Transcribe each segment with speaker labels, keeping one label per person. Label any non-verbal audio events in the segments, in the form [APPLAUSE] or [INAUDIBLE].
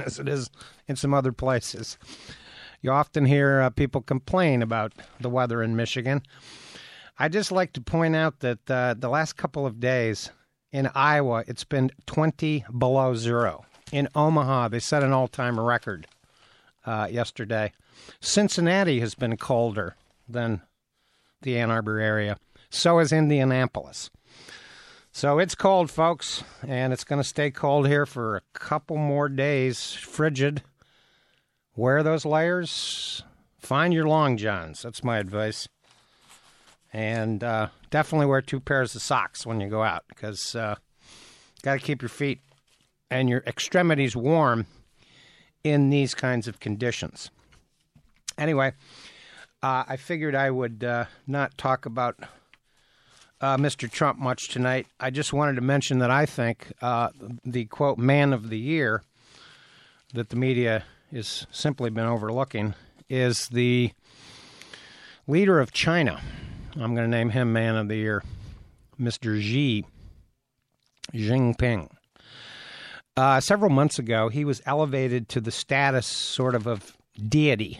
Speaker 1: [LAUGHS] As it is in some other places. You often hear uh, people complain about the weather in Michigan. I just like to point out that uh, the last couple of days in Iowa, it's been 20 below zero. In Omaha, they set an all time record uh, yesterday. Cincinnati has been colder than the Ann Arbor area. So has Indianapolis. So it's cold, folks, and it's going to stay cold here for a couple more days. Frigid. Wear those layers. Find your long johns. That's my advice. And uh, definitely wear two pairs of socks when you go out because uh, got to keep your feet and your extremities warm in these kinds of conditions. Anyway, uh, I figured I would uh, not talk about uh, Mr. Trump much tonight. I just wanted to mention that I think uh, the quote man of the year that the media has simply been overlooking is the leader of China. I'm going to name him man of the year, Mr. Xi Jinping. Uh, several months ago, he was elevated to the status sort of of deity.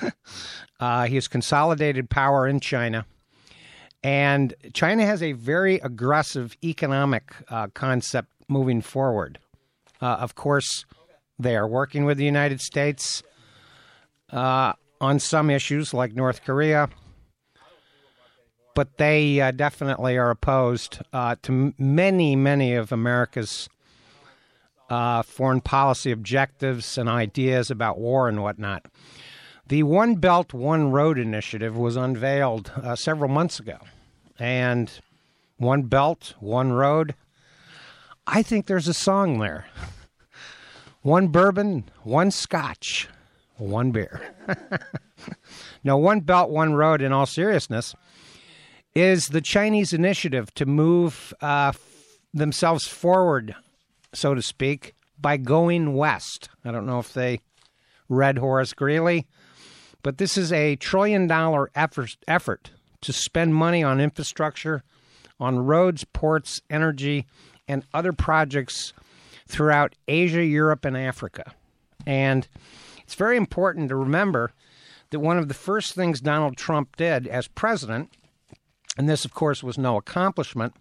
Speaker 1: [LAUGHS] uh, he has consolidated power in China and China has a very aggressive economic uh, concept moving forward. Uh, of course, they are working with the United States uh, on some issues like North Korea, but they uh, definitely are opposed uh, to many, many of America's uh, foreign policy objectives and ideas about war and whatnot. The One Belt, One Road initiative was unveiled uh, several months ago. And One Belt, One Road. I think there's a song there. [LAUGHS] one bourbon, one scotch, one beer. [LAUGHS] now, One Belt, One Road, in all seriousness, is the Chinese initiative to move uh, themselves forward, so to speak, by going west. I don't know if they read Horace Greeley but this is a trillion dollar effort, effort to spend money on infrastructure, on roads, ports, energy, and other projects throughout Asia, Europe, and Africa. And it's very important to remember that one of the first things Donald Trump did as president, and this, of course, was no accomplishment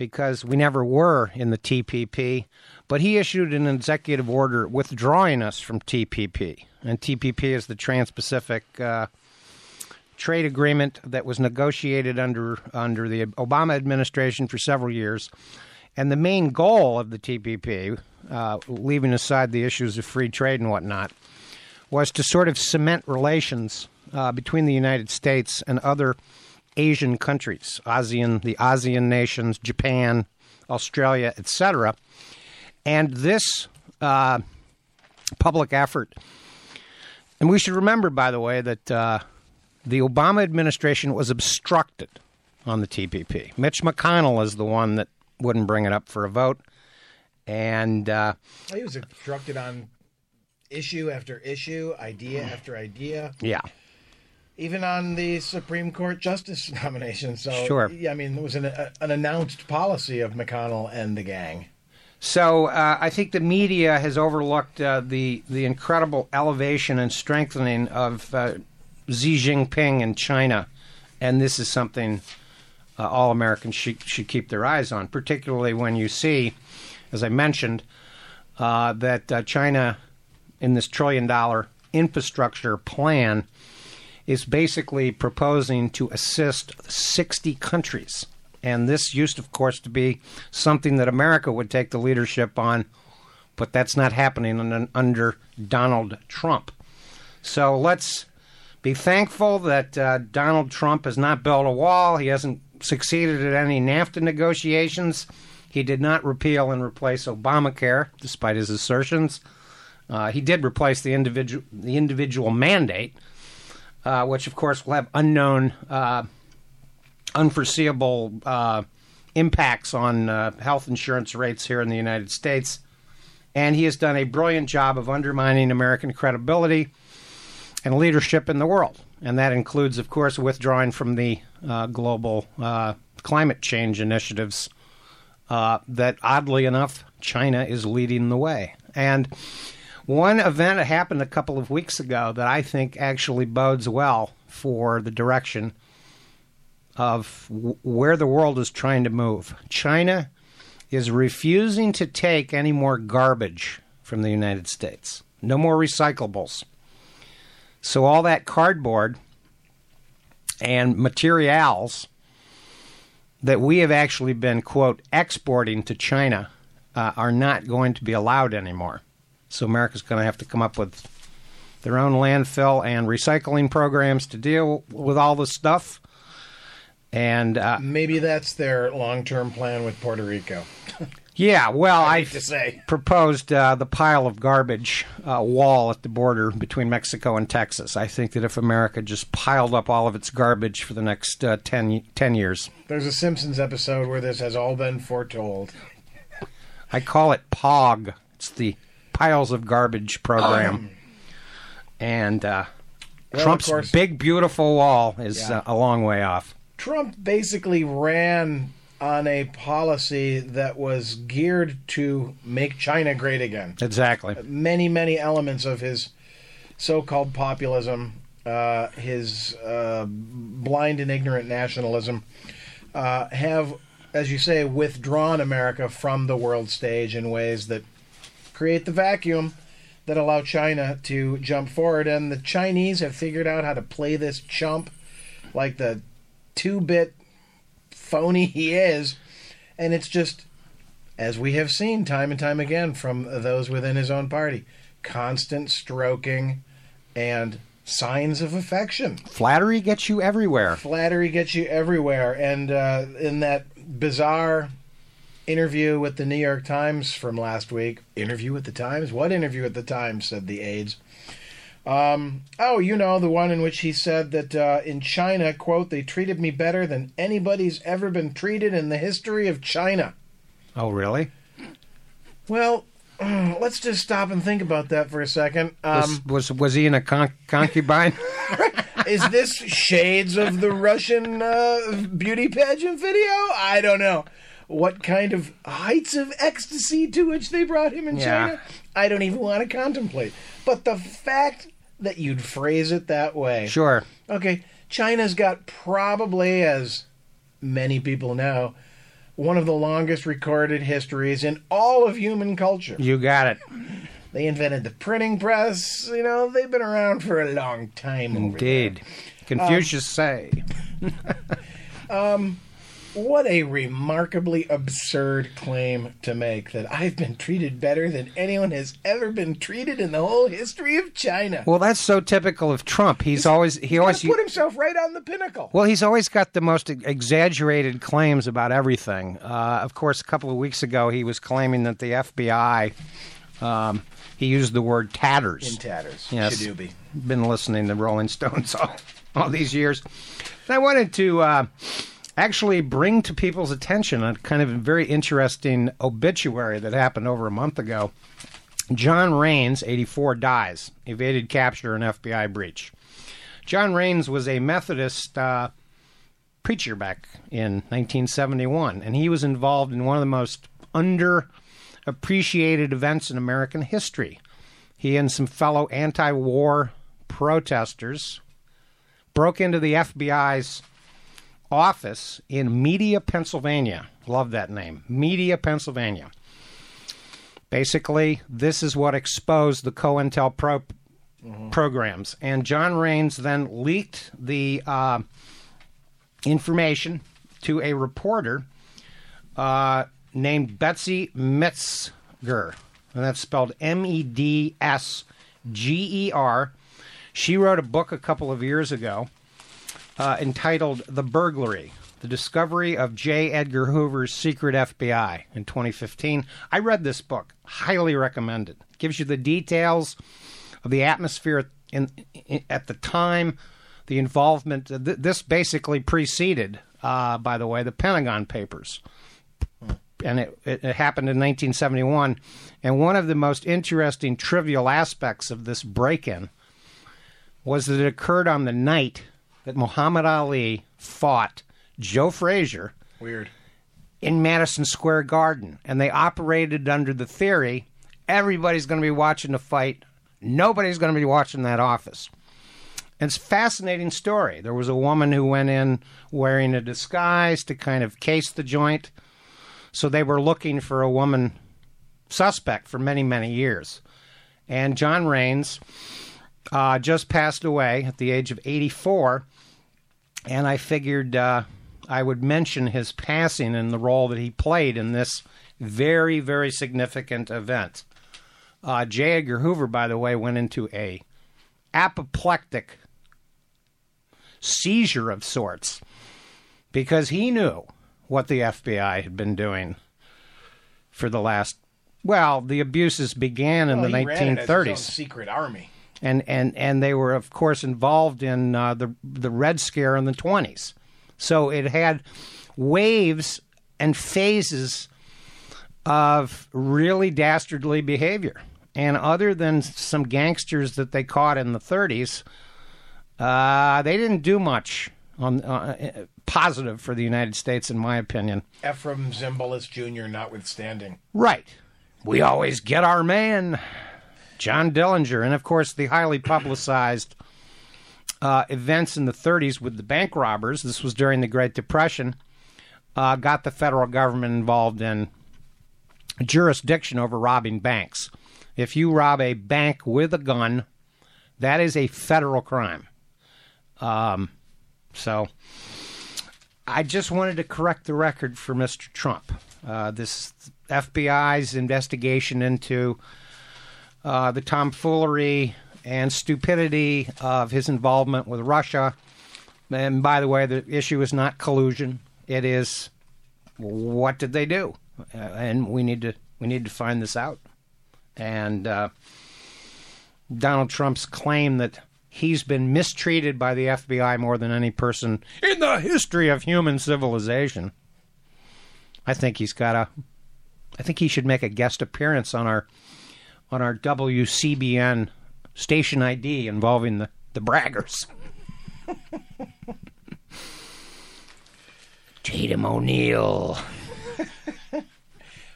Speaker 1: because we never were in the TPP, but he issued an executive order withdrawing us from TPP and TPP is the Trans-Pacific uh, trade agreement that was negotiated under under the Obama administration for several years. And the main goal of the TPP, uh, leaving aside the issues of free trade and whatnot, was to sort of cement relations uh, between the United States and other Asian countries, ASEAN, the ASEAN nations, Japan, Australia, etc. And this uh, public effort and we should remember, by the way, that uh, the Obama administration was obstructed on the TPP. Mitch McConnell is the one that wouldn't bring it up for a vote. And uh,
Speaker 2: he was obstructed on issue after issue, idea after idea.
Speaker 1: Yeah.
Speaker 2: Even on the Supreme Court justice [LAUGHS] nomination. So,
Speaker 1: sure.
Speaker 2: Yeah, I mean, it was an, a, an announced policy of McConnell and the gang.
Speaker 1: So uh, I think the media has overlooked uh, the the incredible elevation and strengthening of uh, Xi Jinping in China, and this is something uh, all Americans should, should keep their eyes on, particularly when you see, as I mentioned, uh, that uh, China, in this trillion dollar infrastructure plan, is basically proposing to assist 60 countries and this used, of course, to be something that America would take the leadership on, but that's not happening under Donald Trump. So let's be thankful that uh, Donald Trump has not built a wall. He hasn't succeeded at any NAFTA negotiations. He did not repeal and replace Obamacare, despite his assertions. Uh, he did replace the individual the individual mandate, uh, which of course will have unknown uh, unforeseeable uh, impacts on uh, health insurance rates here in the United States. And he has done a brilliant job of undermining American credibility and leadership in the world. And that includes, of course, withdrawing from the uh, global uh, climate change initiatives that, oddly enough, China is leading the way. And One event that happened a couple of weeks ago that I think actually bodes well for the direction of w- where the world is trying to move. China is refusing to take any more garbage from the United States. No more recyclables. So all that cardboard and materials that we have actually been quote exporting to China uh, are not going to be allowed anymore. So America's going to have to come up with their own landfill and recycling programs to deal with all this stuff. And uh,
Speaker 2: Maybe that's their long-term plan with Puerto Rico.
Speaker 1: yeah, well, I
Speaker 2: say.
Speaker 1: proposed uh, the pile of garbage uh, wall at the border between Mexico and Texas. I think that if America just piled up all of its garbage for the next uh, 10, 10 years,
Speaker 2: There's a Simpsons episode where this has all been foretold.
Speaker 1: I call it POG. It's the piles of garbage program. and uh,
Speaker 2: Well,
Speaker 1: Trump's
Speaker 2: course-
Speaker 1: big, beautiful wall is
Speaker 2: Yeah.
Speaker 1: uh, a long way off.
Speaker 2: Trump basically ran on a policy that was geared to make China great again.
Speaker 1: Exactly.
Speaker 2: Many, many elements of his so-called populism, uh, his uh, blind and ignorant nationalism, uh, have, as you say, withdrawn America from the world stage in ways that create the vacuum that allow China to jump forward. And the Chinese have figured out how to play this chump like the two bit phony he is. And it's just, as we have seen time and time again from those within his own party, constant stroking and signs of affection.
Speaker 1: Flattery gets you everywhere.
Speaker 2: Flattery gets you everywhere. And uh, in that bizarre interview with the New York Times from last week, interview with the Times? What interview at the Times? said the aides. Um, oh, you know, the one in which he said that uh, in China, quote, they treated me better than anybody's ever been treated in the history of China.
Speaker 1: Oh, really?
Speaker 2: Well, [CLEARS THROAT] let's just stop and think about that for a second. Um,
Speaker 1: was, was was he in a con- concubine? [LAUGHS] [LAUGHS]
Speaker 2: is this shades of the Russian uh, beauty pageant video? I don't know. What kind of heights of ecstasy to which they brought him in
Speaker 1: Yeah.
Speaker 2: China? I don't even want to contemplate. But the fact that you'd phrase it that way.
Speaker 1: sure.
Speaker 2: Okay, China's got probably, as many people know, one of the longest recorded histories in all of human culture.
Speaker 1: You got it.
Speaker 2: They invented the printing press. You know, they've been around for a long time. over there.
Speaker 1: Indeed. Confucius um, say. [LAUGHS]
Speaker 2: Um, What a remarkably absurd claim to make that I've been treated better than anyone has ever been treated in the whole history of China.
Speaker 1: Well, that's so typical of Trump. He's always he
Speaker 2: He
Speaker 1: always
Speaker 2: put himself right on the pinnacle.
Speaker 1: well, he's always got the most exaggerated claims about everything. Uh, of course, a couple of weeks ago, he was claiming that the FBI. Um, he used the word tatters.
Speaker 2: In tatters.
Speaker 1: Yes.
Speaker 2: Shadoobie.
Speaker 1: been listening to Rolling Stones [LAUGHS] all, all these years. And I wanted to uh, actually bring to people's attention a kind of very interesting obituary that happened over a month ago. John Raines, 84, dies, evaded capture in FBI breach. John Raines was a Methodist uh, preacher back in 1971, and he was involved in one of the most underappreciated events in American history. He and some fellow anti war protesters broke into the FBI's office in Media, Pennsylvania. Love that name. Media, Pennsylvania. Basically, this is what exposed the COINTELPRO programs. And John Raines then leaked the uh, information to a reporter uh, named Betsy Medsger. And that's spelled M E D S G E R. She wrote a book a couple of years ago uh, entitled The Burglary The Discovery of J. Edgar Hoover's Secret FBI in 2015. I read this book, highly recommend it. Gives you the details of the atmosphere in, in, at the time, the involvement. Th- this basically preceded, uh, by the way, the Pentagon Papers and it, it, it happened in 1971. And one of the most interesting trivial aspects of this break in was that it occurred on the night that Muhammad Ali fought Joe Frazier
Speaker 2: Weird.
Speaker 1: in Madison Square Garden. And they operated under the theory everybody's going to be watching the fight. Nobody's going to be watching that office. It's a fascinating story. There was a woman who went in wearing a disguise to kind of case the joint. So they were looking for a woman suspect for many, many years. And John Raines uh, just passed away at the age of 84. And I figured uh, I would mention his passing and the role that he played in this very, very significant event. Uh, J. Edgar Hoover, by the way, went into a apoplectic seizure of sorts because he knew what the FBI had been doing for the last. Well, the abuses began in
Speaker 2: Well,
Speaker 1: the
Speaker 2: he ran it as his own
Speaker 1: 1930s,
Speaker 2: secret army.
Speaker 1: And and and they were, of course, involved in uh, the the Red Scare in the 20s. So it had waves and phases of really dastardly behavior. And other than some gangsters that they caught in the 30s, uh, they didn't do much on uh, positive for the United States, in my opinion.
Speaker 2: Efrem Zimbalist Jr. notwithstanding.
Speaker 1: Right. We always get our man, John Dillinger. And of course, the highly publicized uh, events in the 30s with the bank robbers, this was during the Great Depression, uh, got the federal government involved in jurisdiction over robbing banks. If you rob a bank with a gun, that is a federal crime. Um, so I just wanted to correct the record for Mr. Trump. Uh, this FBI's investigation into uh, the tomfoolery and stupidity of his involvement with Russia. And by the way, the issue is not collusion; it is what did they do, uh, and we need to we need to find this out. And uh, Donald Trump's claim that he's been mistreated by the FBI more than any person in the history of human civilization. I think he's got a. I think he should make a guest appearance on our on our WCBN station ID involving the the braggers. [LAUGHS] Tatum O'Neal. [LAUGHS]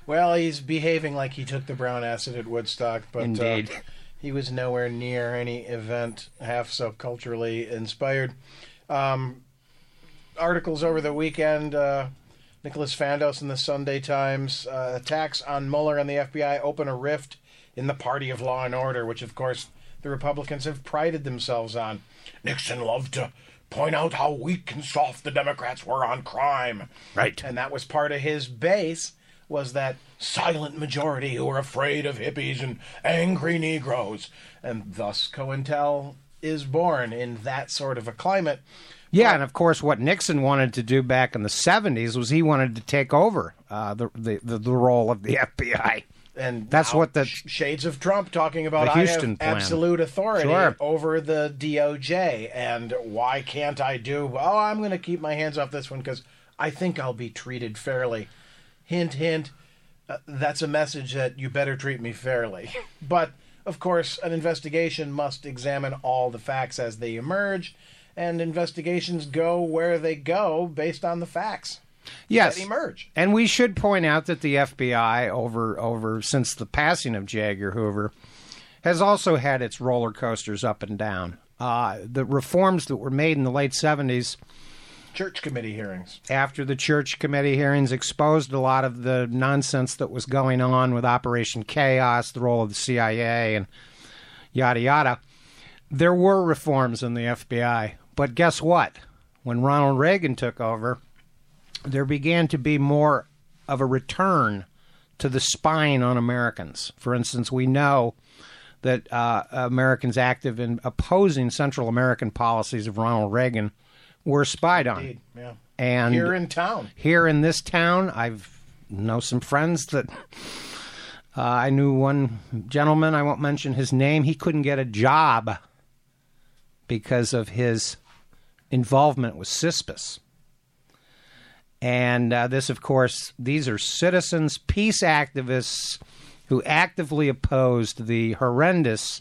Speaker 2: Well, he's behaving like he took the brown acid at Woodstock, but uh, he was nowhere near any event half so culturally inspired. Um, articles over the weekend. Uh, Nicholas Fandos in the Sunday Times. Uh, attacks on Mueller and the FBI open a rift in the party of law and order, which, of course, the Republicans have prided themselves on. Nixon loved to point out how weak and soft the Democrats were on crime.
Speaker 1: Right.
Speaker 2: And that was part of his base was that silent majority who were afraid of hippies and angry Negroes. And thus COINTEL is born in that sort of a climate.
Speaker 1: Yeah, and of course, what Nixon wanted to do back in the '70s was he wanted to take over uh, the, the the the role of the [LAUGHS] FBI.
Speaker 2: And
Speaker 1: That's what the-
Speaker 2: shades of Trump talking about.
Speaker 1: The
Speaker 2: I have
Speaker 1: plan.
Speaker 2: absolute authority
Speaker 1: Sure.
Speaker 2: over the DOJ, and why can't I do? Oh, I'm going to keep my hands off this one because I think I'll be treated fairly. Hint, hint. Uh, that's a message that you better treat me fairly. [LAUGHS] but of course, an investigation must examine all the facts as they emerge, and investigations go where they go based on the facts
Speaker 1: Yes,
Speaker 2: emerge.
Speaker 1: and we should point out that the FBI over over since the passing of J. Edgar Hoover has also had its roller coasters up and down. Uh, the reforms that were made in the late '70s
Speaker 2: Church committee hearings.
Speaker 1: after the church committee hearings exposed a lot of the nonsense that was going on with Operation Chaos, the role of the CIA, and yada yada. There were reforms in the FBI, but guess what? When Ronald Reagan took over, there began to be more of a return to the spying on Americans. For instance, we know that uh, Americans active in opposing Central American policies of Ronald Reagan were spied on.
Speaker 2: Indeed, yeah.
Speaker 1: And
Speaker 2: Here in town.
Speaker 1: here in this town, I've know some friends that uh, I knew one gentleman. I won't mention his name. He couldn't get a job because of his involvement with CISPES. And uh, this, of course, these are citizens, peace activists who actively opposed the horrendous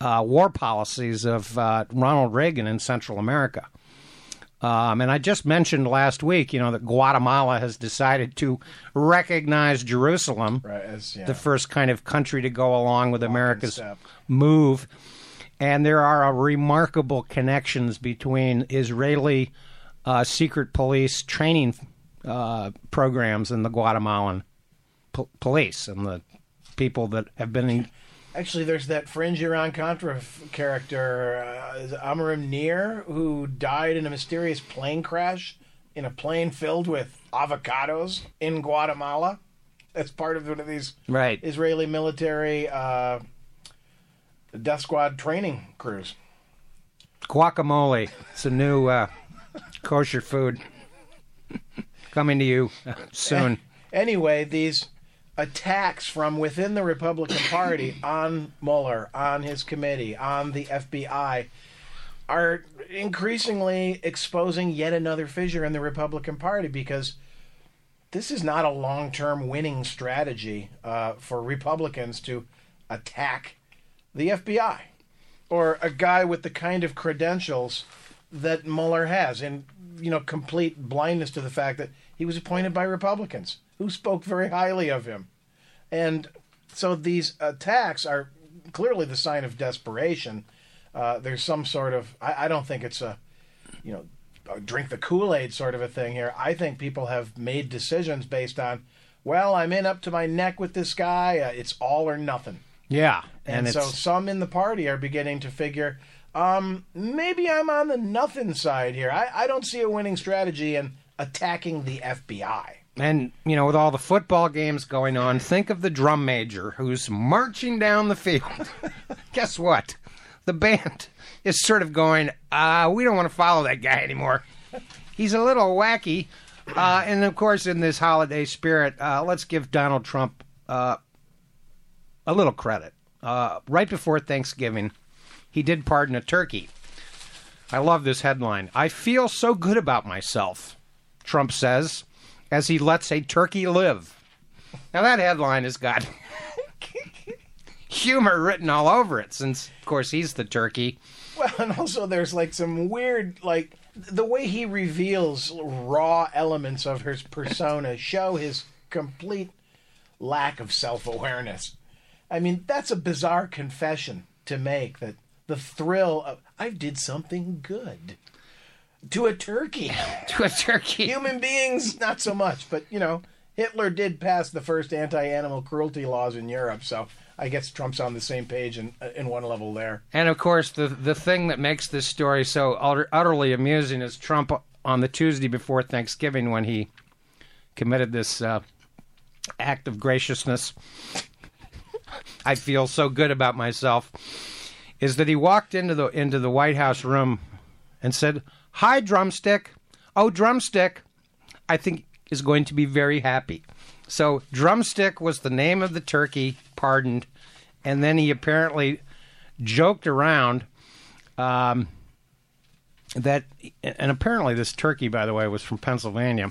Speaker 1: uh, war policies of uh, Ronald Reagan in Central America. Um, and I just mentioned last week, you know, that Guatemala has decided to recognize Jerusalem,
Speaker 2: Right, as, yeah.
Speaker 1: the first kind of country to go along with America's
Speaker 2: step.
Speaker 1: move. And there are remarkable connections between Israeli uh, secret police training uh, programs in the Guatemalan po- police and the people that have been in,
Speaker 2: Actually, there's that fringe Iran Contra character, uh, Amram Nir, who died in a mysterious plane crash in a plane filled with avocados in Guatemala. That's part of one of these
Speaker 1: right.
Speaker 2: Israeli military uh, death squad training crews.
Speaker 1: Guacamole. It's a new uh, kosher food coming to you soon. [LAUGHS]
Speaker 2: Anyway, these attacks from within the Republican Party on Mueller, on his committee, on the FBI are increasingly exposing yet another fissure in the Republican Party because this is not a long term winning strategy uh, for Republicans to attack the FBI or a guy with the kind of credentials that Mueller has, and you know, complete blindness to the fact that he was appointed by Republicans who spoke very highly of him, and so these attacks are clearly the sign of desperation. Uh, there's some sort of I, I don't think it's a you know a drink the Kool Aid sort of a thing here. I think people have made decisions based on well, I'm in up to my neck with this guy. Uh, it's all or nothing.
Speaker 1: Yeah.
Speaker 2: And,
Speaker 1: And,
Speaker 2: so some in the party are beginning to figure, um, maybe I'm on the nothing side here. I, I don't see a winning strategy in attacking the FBI.
Speaker 1: and you know with all the football games going on, think of the drum major who's marching down the field. [LAUGHS] Guess what? The band is sort of going, uh, we don't want to follow that guy anymore. He's a little wacky. Uh, and of course, in this holiday spirit, uh, let's give Donald Trump uh, a little credit. Uh, right before Thanksgiving, he did pardon a turkey. I love this headline. I feel so good about myself, Trump says, as he lets a turkey live. Now, that headline has got [LAUGHS] humor written all over it, since, of course, he's the turkey.
Speaker 2: Well, and also there's like some weird, like, the way he reveals raw elements of his persona show his complete lack of self awareness. I mean, that's a bizarre confession to make that the thrill of, I did something good to a turkey. [LAUGHS]
Speaker 1: To a turkey.
Speaker 2: Human beings, not so much, but you know, Hitler did pass the first anti-animal cruelty laws in Europe, so I guess Trump's on the same page in in one level there.
Speaker 1: And of course, the the thing that makes this story so utter, utterly amusing is Trump on the Tuesday before Thanksgiving when he committed this uh, act of graciousness. [LAUGHS] I feel so good about myself. Is that he walked into the into the White House room and said, "Hi, drumstick. Oh, drumstick. I think is going to be very happy." So, drumstick was the name of the turkey pardoned, and then he apparently joked around um, that, and apparently this turkey, by the way, was from Pennsylvania,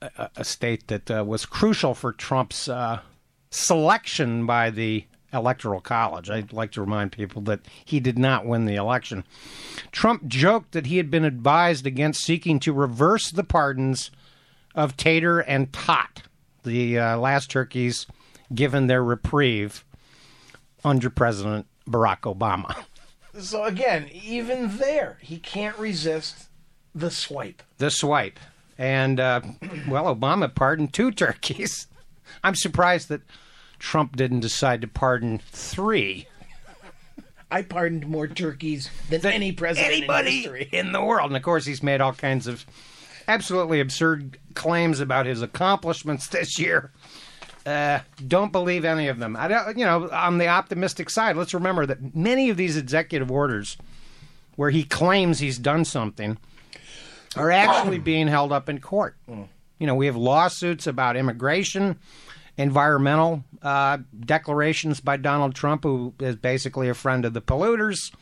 Speaker 1: a, a state that uh, was crucial for Trump's uh, selection by the Electoral College. I'd like to remind people that he did not win the election. Trump joked that he had been advised against seeking to reverse the pardons of Tater and Tot, the uh, last turkeys given their reprieve under President Barack Obama. [LAUGHS]
Speaker 2: So again, even there, he can't resist the swipe.
Speaker 1: The swipe. And, uh, [CLEARS THROAT] well, Obama pardoned two turkeys. [LAUGHS] I'm surprised that Trump didn't decide to pardon three.
Speaker 2: I pardoned more turkeys than any president in
Speaker 1: Anybody
Speaker 2: history.
Speaker 1: in the world. And, of course, he's made all kinds of absolutely absurd claims about his accomplishments [LAUGHS] this year. Uh, don't believe any of them. I don't, you know, on the optimistic side, let's remember that many of these executive orders where he claims he's done something are actually being held up in court. You know, we have lawsuits about immigration, environmental uh, declarations by Donald Trump, who is basically a friend of the polluters.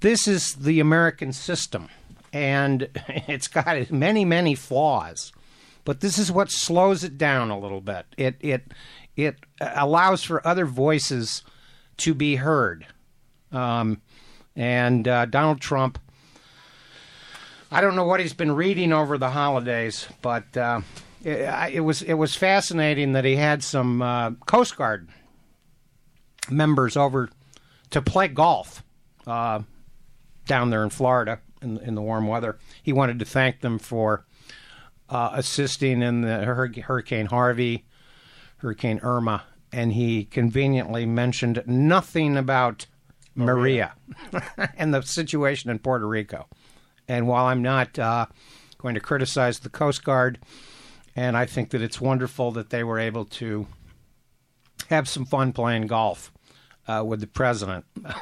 Speaker 1: This is the American system, and [LAUGHS] it's got many, many flaws. But this is what slows it down a little bit. It it it allows for other voices to be heard. Um, and uh, Donald Trump I don't know what he's been reading over the holidays, but uh, it, it, was it was fascinating that he had some uh, Coast Guard members over to play golf uh, down there in Florida in, in the warm weather. He wanted to thank them for uh, assisting in the Hurricane Harvey, Hurricane Irma, and he conveniently mentioned nothing about Maria, Maria [LAUGHS] and the situation in Puerto Rico. And while I'm not uh, going to criticize the Coast Guard, and I think that it's wonderful that they were able to have some fun playing golf uh, with the president. [LAUGHS]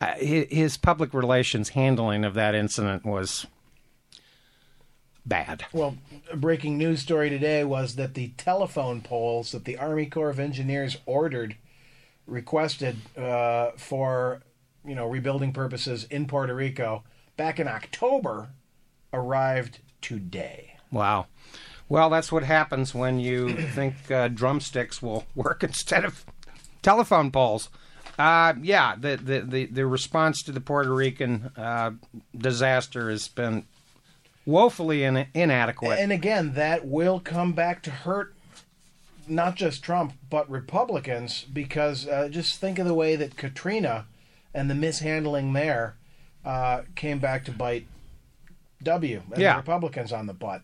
Speaker 1: Uh, his public relations handling of that incident was bad.
Speaker 2: Well, a breaking news story today was that the telephone poles that the Army Corps of Engineers ordered, requested uh, for you know rebuilding purposes in Puerto Rico back in October, arrived today.
Speaker 1: Wow. Well, that's what happens when you [CLEARS THROAT] think uh, drumsticks will [LAUGHS] work instead of telephone poles. Uh, yeah, the, the, the, the, response to the Puerto Rican uh, disaster has been woefully in, inadequate.
Speaker 2: And again, that will come back to hurt not just Trump, but Republicans, because uh, just think of the way that Katrina and the mishandling there uh, came back to bite W and yeah. the Republicans on the butt.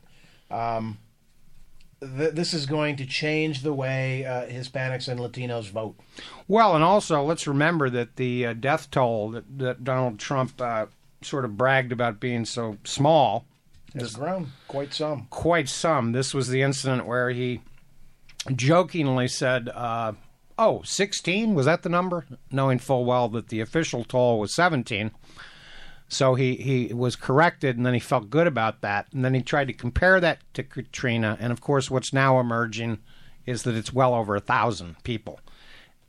Speaker 2: Um, th- this is going to change the way uh, Hispanics and Latinos vote.
Speaker 1: Well, and also let's remember that the uh, death toll that, that Donald Trump uh, sort of bragged about being so small
Speaker 2: has grown quite some.
Speaker 1: Quite some. This was the incident where he jokingly said, uh, "Oh, 16 was that the number?" Knowing full well that the official toll was 17. So he, he was corrected, and then he felt good about that. And then he tried to compare that to Katrina. And of course, what's now emerging is that it's well over a thousand people.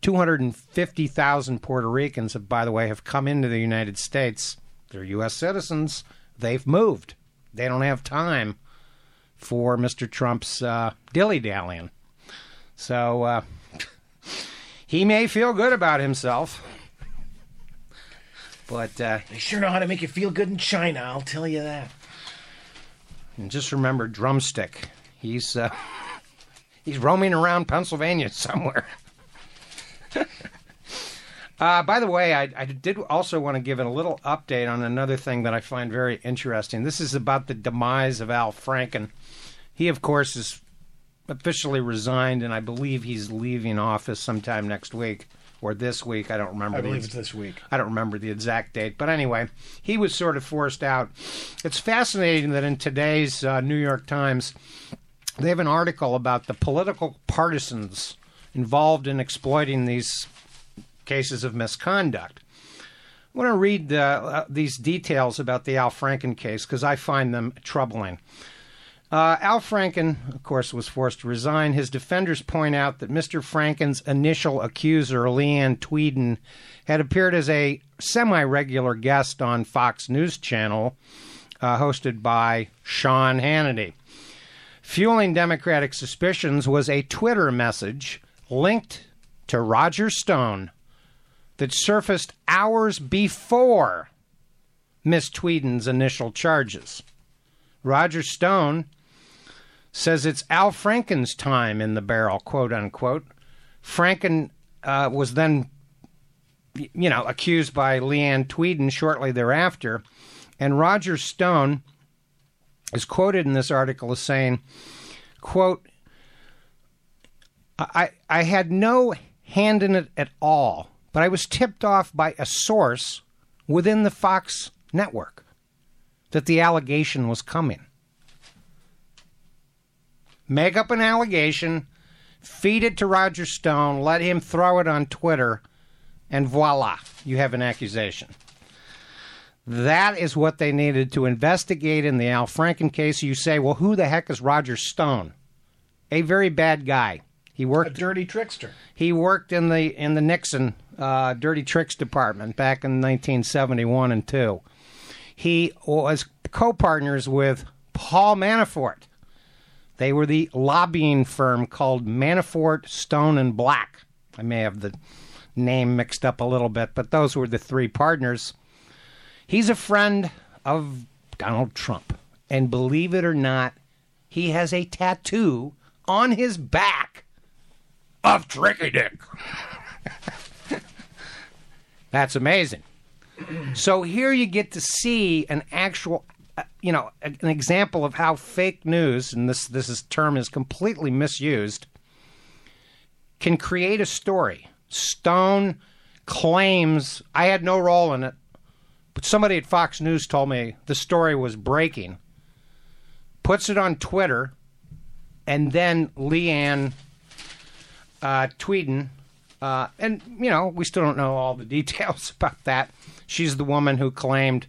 Speaker 1: 250,000 Puerto Ricans, have, by the way, have come into the United States. They're U.S. citizens. They've moved. They don't have time for Mr. Trump's uh, dilly dallying. So uh, [LAUGHS] he may feel good about himself. But uh,
Speaker 2: they sure know how to make you feel good in China. I'll tell you that.
Speaker 1: And just remember, drumstick. He's uh, [LAUGHS] he's roaming around Pennsylvania [LAUGHS] somewhere. [LAUGHS] uh, by the way, I, I, did also want to give a little update on another thing that I find very interesting. This is about the demise of Al Franken. He, of course, is officially resigned, and I believe he's leaving office sometime next week or this week. I don't remember.
Speaker 2: I believe it's this week.
Speaker 1: I don't remember the exact date, but anyway, he was sort of forced out. It's fascinating that in today's uh, New York Times, they have an article about the political partisans involved in exploiting these cases of misconduct. I want to read uh, these details about the Al Franken case because I find them troubling. Uh, Al Franken, of course, was forced to resign. His defenders point out that Mr. Franken's initial accuser, Leeann Tweeden, had appeared as a semi regular guest on Fox News Channel, uh, hosted by Sean Hannity. Fueling Democratic suspicions was a Twitter message linked to Roger Stone that surfaced hours before Miss Tweeden's initial charges. Roger Stone says it's Al Franken's time in the barrel, quote unquote. Franken uh, was then, you know, accused by Leeann Tweeden shortly thereafter. And Roger Stone is quoted in this article as saying, quote, I, I had no hand in it at all, but I was tipped off by a source within the Fox network that the allegation was coming make up an allegation, feed it to Roger Stone, let him throw it on Twitter, and voila, you have an accusation. That is what they needed to investigate in the Al Franken case. You say, well, who the heck is Roger Stone? A very bad guy. He worked
Speaker 2: a dirty trickster.
Speaker 1: He worked in the in the Nixon uh, dirty tricks department back in 1971 and two. He was co-partners with Paul Manafort. They were the lobbying firm called Manafort, Stone, and Black. I may have the name mixed up a little bit, but those were the three partners. He's a friend of Donald Trump. And believe it or not, he has a tattoo on his back of Tricky Dick. [LAUGHS] That's amazing. So here you get to see an actual, you know, an example of how fake news, and this this is, term is completely misused, can create a story. Stone claims I had no role in it, but somebody at Fox News told me the story was breaking. Puts it on Twitter, and then Leeann uh, Tweeden, uh, and you know we still don't know all the [LAUGHS] details about that. She's the woman who claimed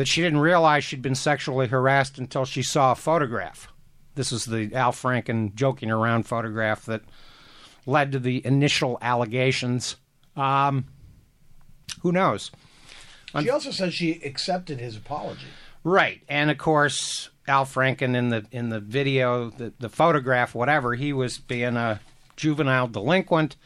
Speaker 1: that she didn't realize she'd been sexually harassed until she saw a photograph. This is the Al Franken joking around photograph that led to the initial allegations. Um, who knows?
Speaker 2: She also says she accepted his apology.
Speaker 1: Right, and of course, Al Franken in the in the video, the the photograph, whatever, he was being a juvenile delinquent,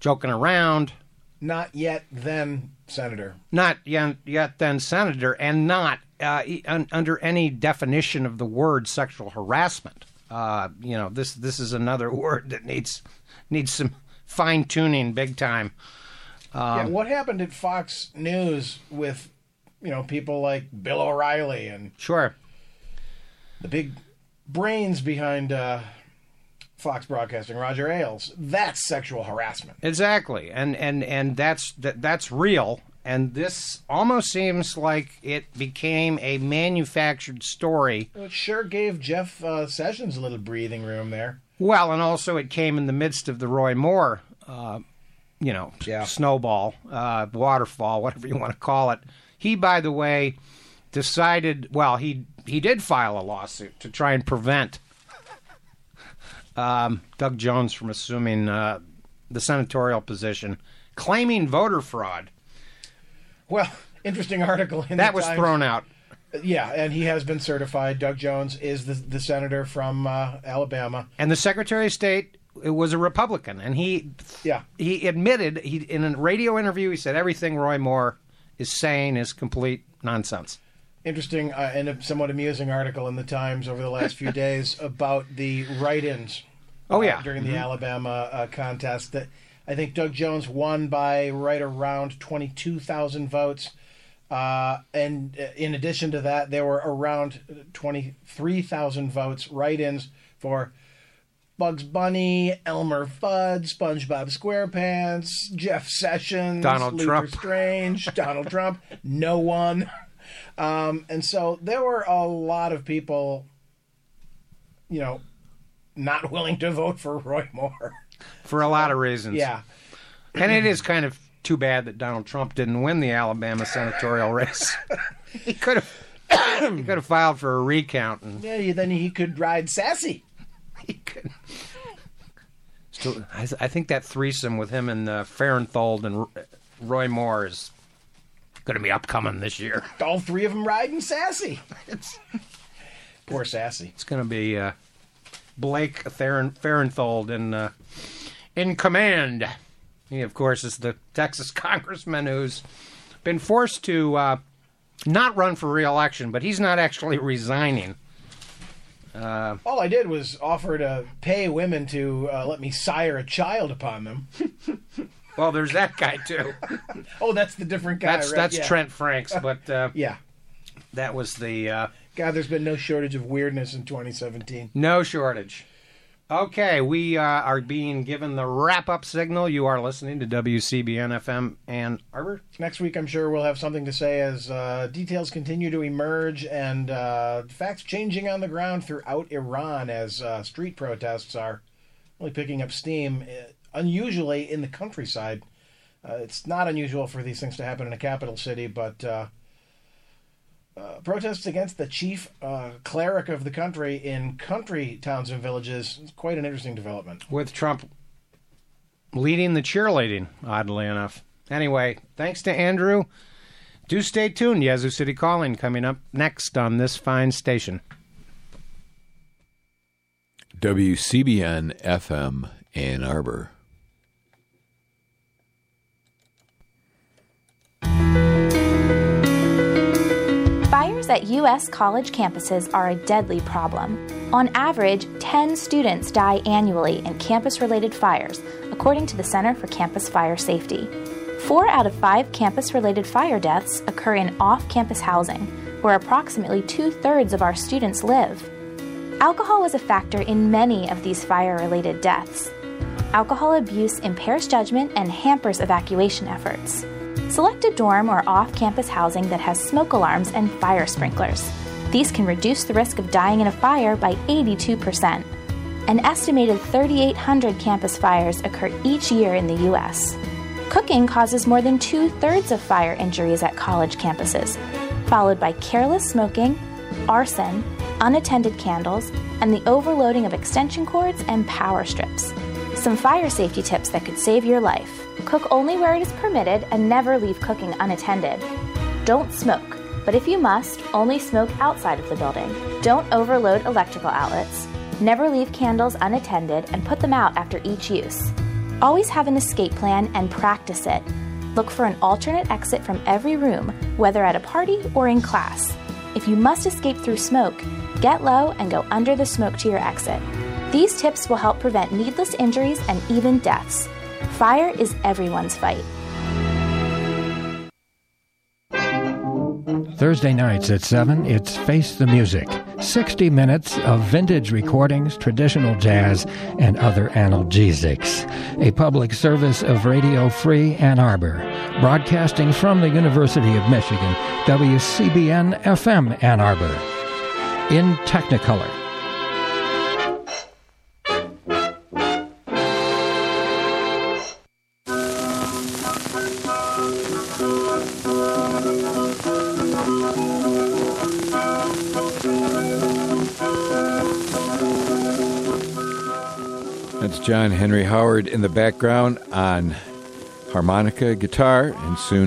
Speaker 1: joking around.
Speaker 2: Not yet then senator.
Speaker 1: Not yet, yet then senator, and not uh, un, under any definition of the word sexual harassment. Uh, you know, this this is another [LAUGHS] word that needs needs some fine tuning, big time.
Speaker 2: Um, yeah, what happened at Fox News with you know people like Bill O'Reilly and
Speaker 1: sure
Speaker 2: the big brains behind uh, Fox Broadcasting, Roger Ailes. That's sexual harassment.
Speaker 1: Exactly, and and and that's that, that's real. And this almost seems like it became a manufactured story.
Speaker 2: It sure gave Jeff uh, Sessions a little breathing room there.
Speaker 1: Well, and also it came in the midst of the Roy Moore, uh, you know, yeah. snowball, uh, waterfall, whatever you want to call it. He, by the way, decided. Well, he he did file a lawsuit to try and prevent um, Doug Jones from assuming uh, the senatorial position, claiming voter fraud.
Speaker 2: Well, [LAUGHS] interesting article.
Speaker 1: In that was
Speaker 2: Times.
Speaker 1: thrown out.
Speaker 2: Yeah, and he has been certified. Doug Jones is the the senator from uh, Alabama,
Speaker 1: and the Secretary of State was a Republican, and he
Speaker 2: yeah
Speaker 1: he admitted he in a radio interview he said everything Roy Moore is saying is complete nonsense
Speaker 2: interesting uh, and a somewhat amusing article in the Times over the last few [LAUGHS] days about the write-ins.
Speaker 1: Oh yeah,
Speaker 2: uh, during the mm-hmm. Alabama uh, contest, that I think Doug Jones won by right around twenty-two thousand votes. Uh, and uh, in addition to that, there were around 23,000 votes write ins for Bugs Bunny, Elmer Fudd, SpongeBob SquarePants, Jeff Sessions,
Speaker 1: Donald
Speaker 2: Luther
Speaker 1: Trump,
Speaker 2: Strange, Donald Trump, [LAUGHS] no one. Um, and so there were a lot of people, you know, not [LAUGHS] willing to vote for Roy Moore.
Speaker 1: For a lot of reasons.
Speaker 2: Yeah.
Speaker 1: And it is kind of too bad that Donald Trump didn't win the Alabama senatorial race. [LAUGHS] he could have he could have filed for a recount and
Speaker 2: yeah, then he could ride sassy.
Speaker 1: He could. Still, I, I think that threesome with him and uh, Farenthold and Roy Moore is going to be upcoming this year.
Speaker 2: All three of them riding sassy. It's poor sassy.
Speaker 1: It's going to be uh, Blake Theron, Farenthold in uh, in command. He, of course, is the Texas [LAUGHS] congressman who's been forced to uh, not run for reelection, but he's not actually resigning.
Speaker 2: Uh, All I did was offer to pay women to uh, let me sire a child upon them. [LAUGHS]
Speaker 1: Well, there's that guy too. [LAUGHS]
Speaker 2: oh, that's the different guy.
Speaker 1: That's
Speaker 2: right?
Speaker 1: that's
Speaker 2: yeah.
Speaker 1: Trent Franks, but uh, [LAUGHS]
Speaker 2: yeah,
Speaker 1: that was the. Uh,
Speaker 2: God, there's been no shortage of weirdness in 2017.
Speaker 1: No shortage. Okay, we uh, are being given the wrap up signal. You are listening to WCBN FM Ann Arbor.
Speaker 2: Next week, I'm sure we'll have something to say as uh, details continue to emerge and uh, facts changing on the ground throughout Iran as uh, street protests are really picking up steam unusually in the countryside. Uh, it's not unusual for these things to happen in a capital city, but uh, uh, protests against the chief uh, cleric of the country in country towns and villages is quite an interesting development.
Speaker 1: With Trump leading the cheerleading, oddly enough. Anyway, thanks to Andrew. Do stay tuned. Yazoo City Calling coming up next on this fine station.
Speaker 3: WCBN FM Ann Arbor.
Speaker 4: U.S. college campuses are a deadly problem. On average, 10 students die annually in campus related fires, according to the Center for Campus Fire Safety. Four out of five campus related fire deaths occur in off campus housing, where approximately two thirds of our students live. Alcohol was a factor in many of these fire related deaths. Alcohol abuse impairs judgment and hampers evacuation efforts. Select a dorm or off campus housing that has smoke alarms and fire sprinklers. These can reduce the risk of dying in a fire by 82%. An estimated 3,800 campus fires occur each year in the U.S. Cooking causes more than two thirds of fire injuries at college campuses, followed by careless smoking, arson, unattended candles, and the overloading of extension cords and power strips. Some fire safety tips that could save your life cook only where it is permitted and never leave cooking unattended. Don't smoke, but if you must, only smoke outside of the building. Don't overload electrical outlets. Never leave candles unattended and put them out after each use. Always have an escape plan and practice it. Look for an alternate exit from every room, whether at a party or in class. If you must escape through smoke, get low and go under the smoke to your exit. These tips will help prevent needless injuries and even deaths. Fire is everyone's fight.
Speaker 5: Thursday nights at 7, it's Face the Music. 60 minutes of vintage recordings, traditional jazz, and other analgesics. A public service of Radio Free Ann Arbor. Broadcasting from the University of Michigan, WCBN FM Ann Arbor. In Technicolor.
Speaker 3: Henry Howard in the background on harmonica, guitar, and soon to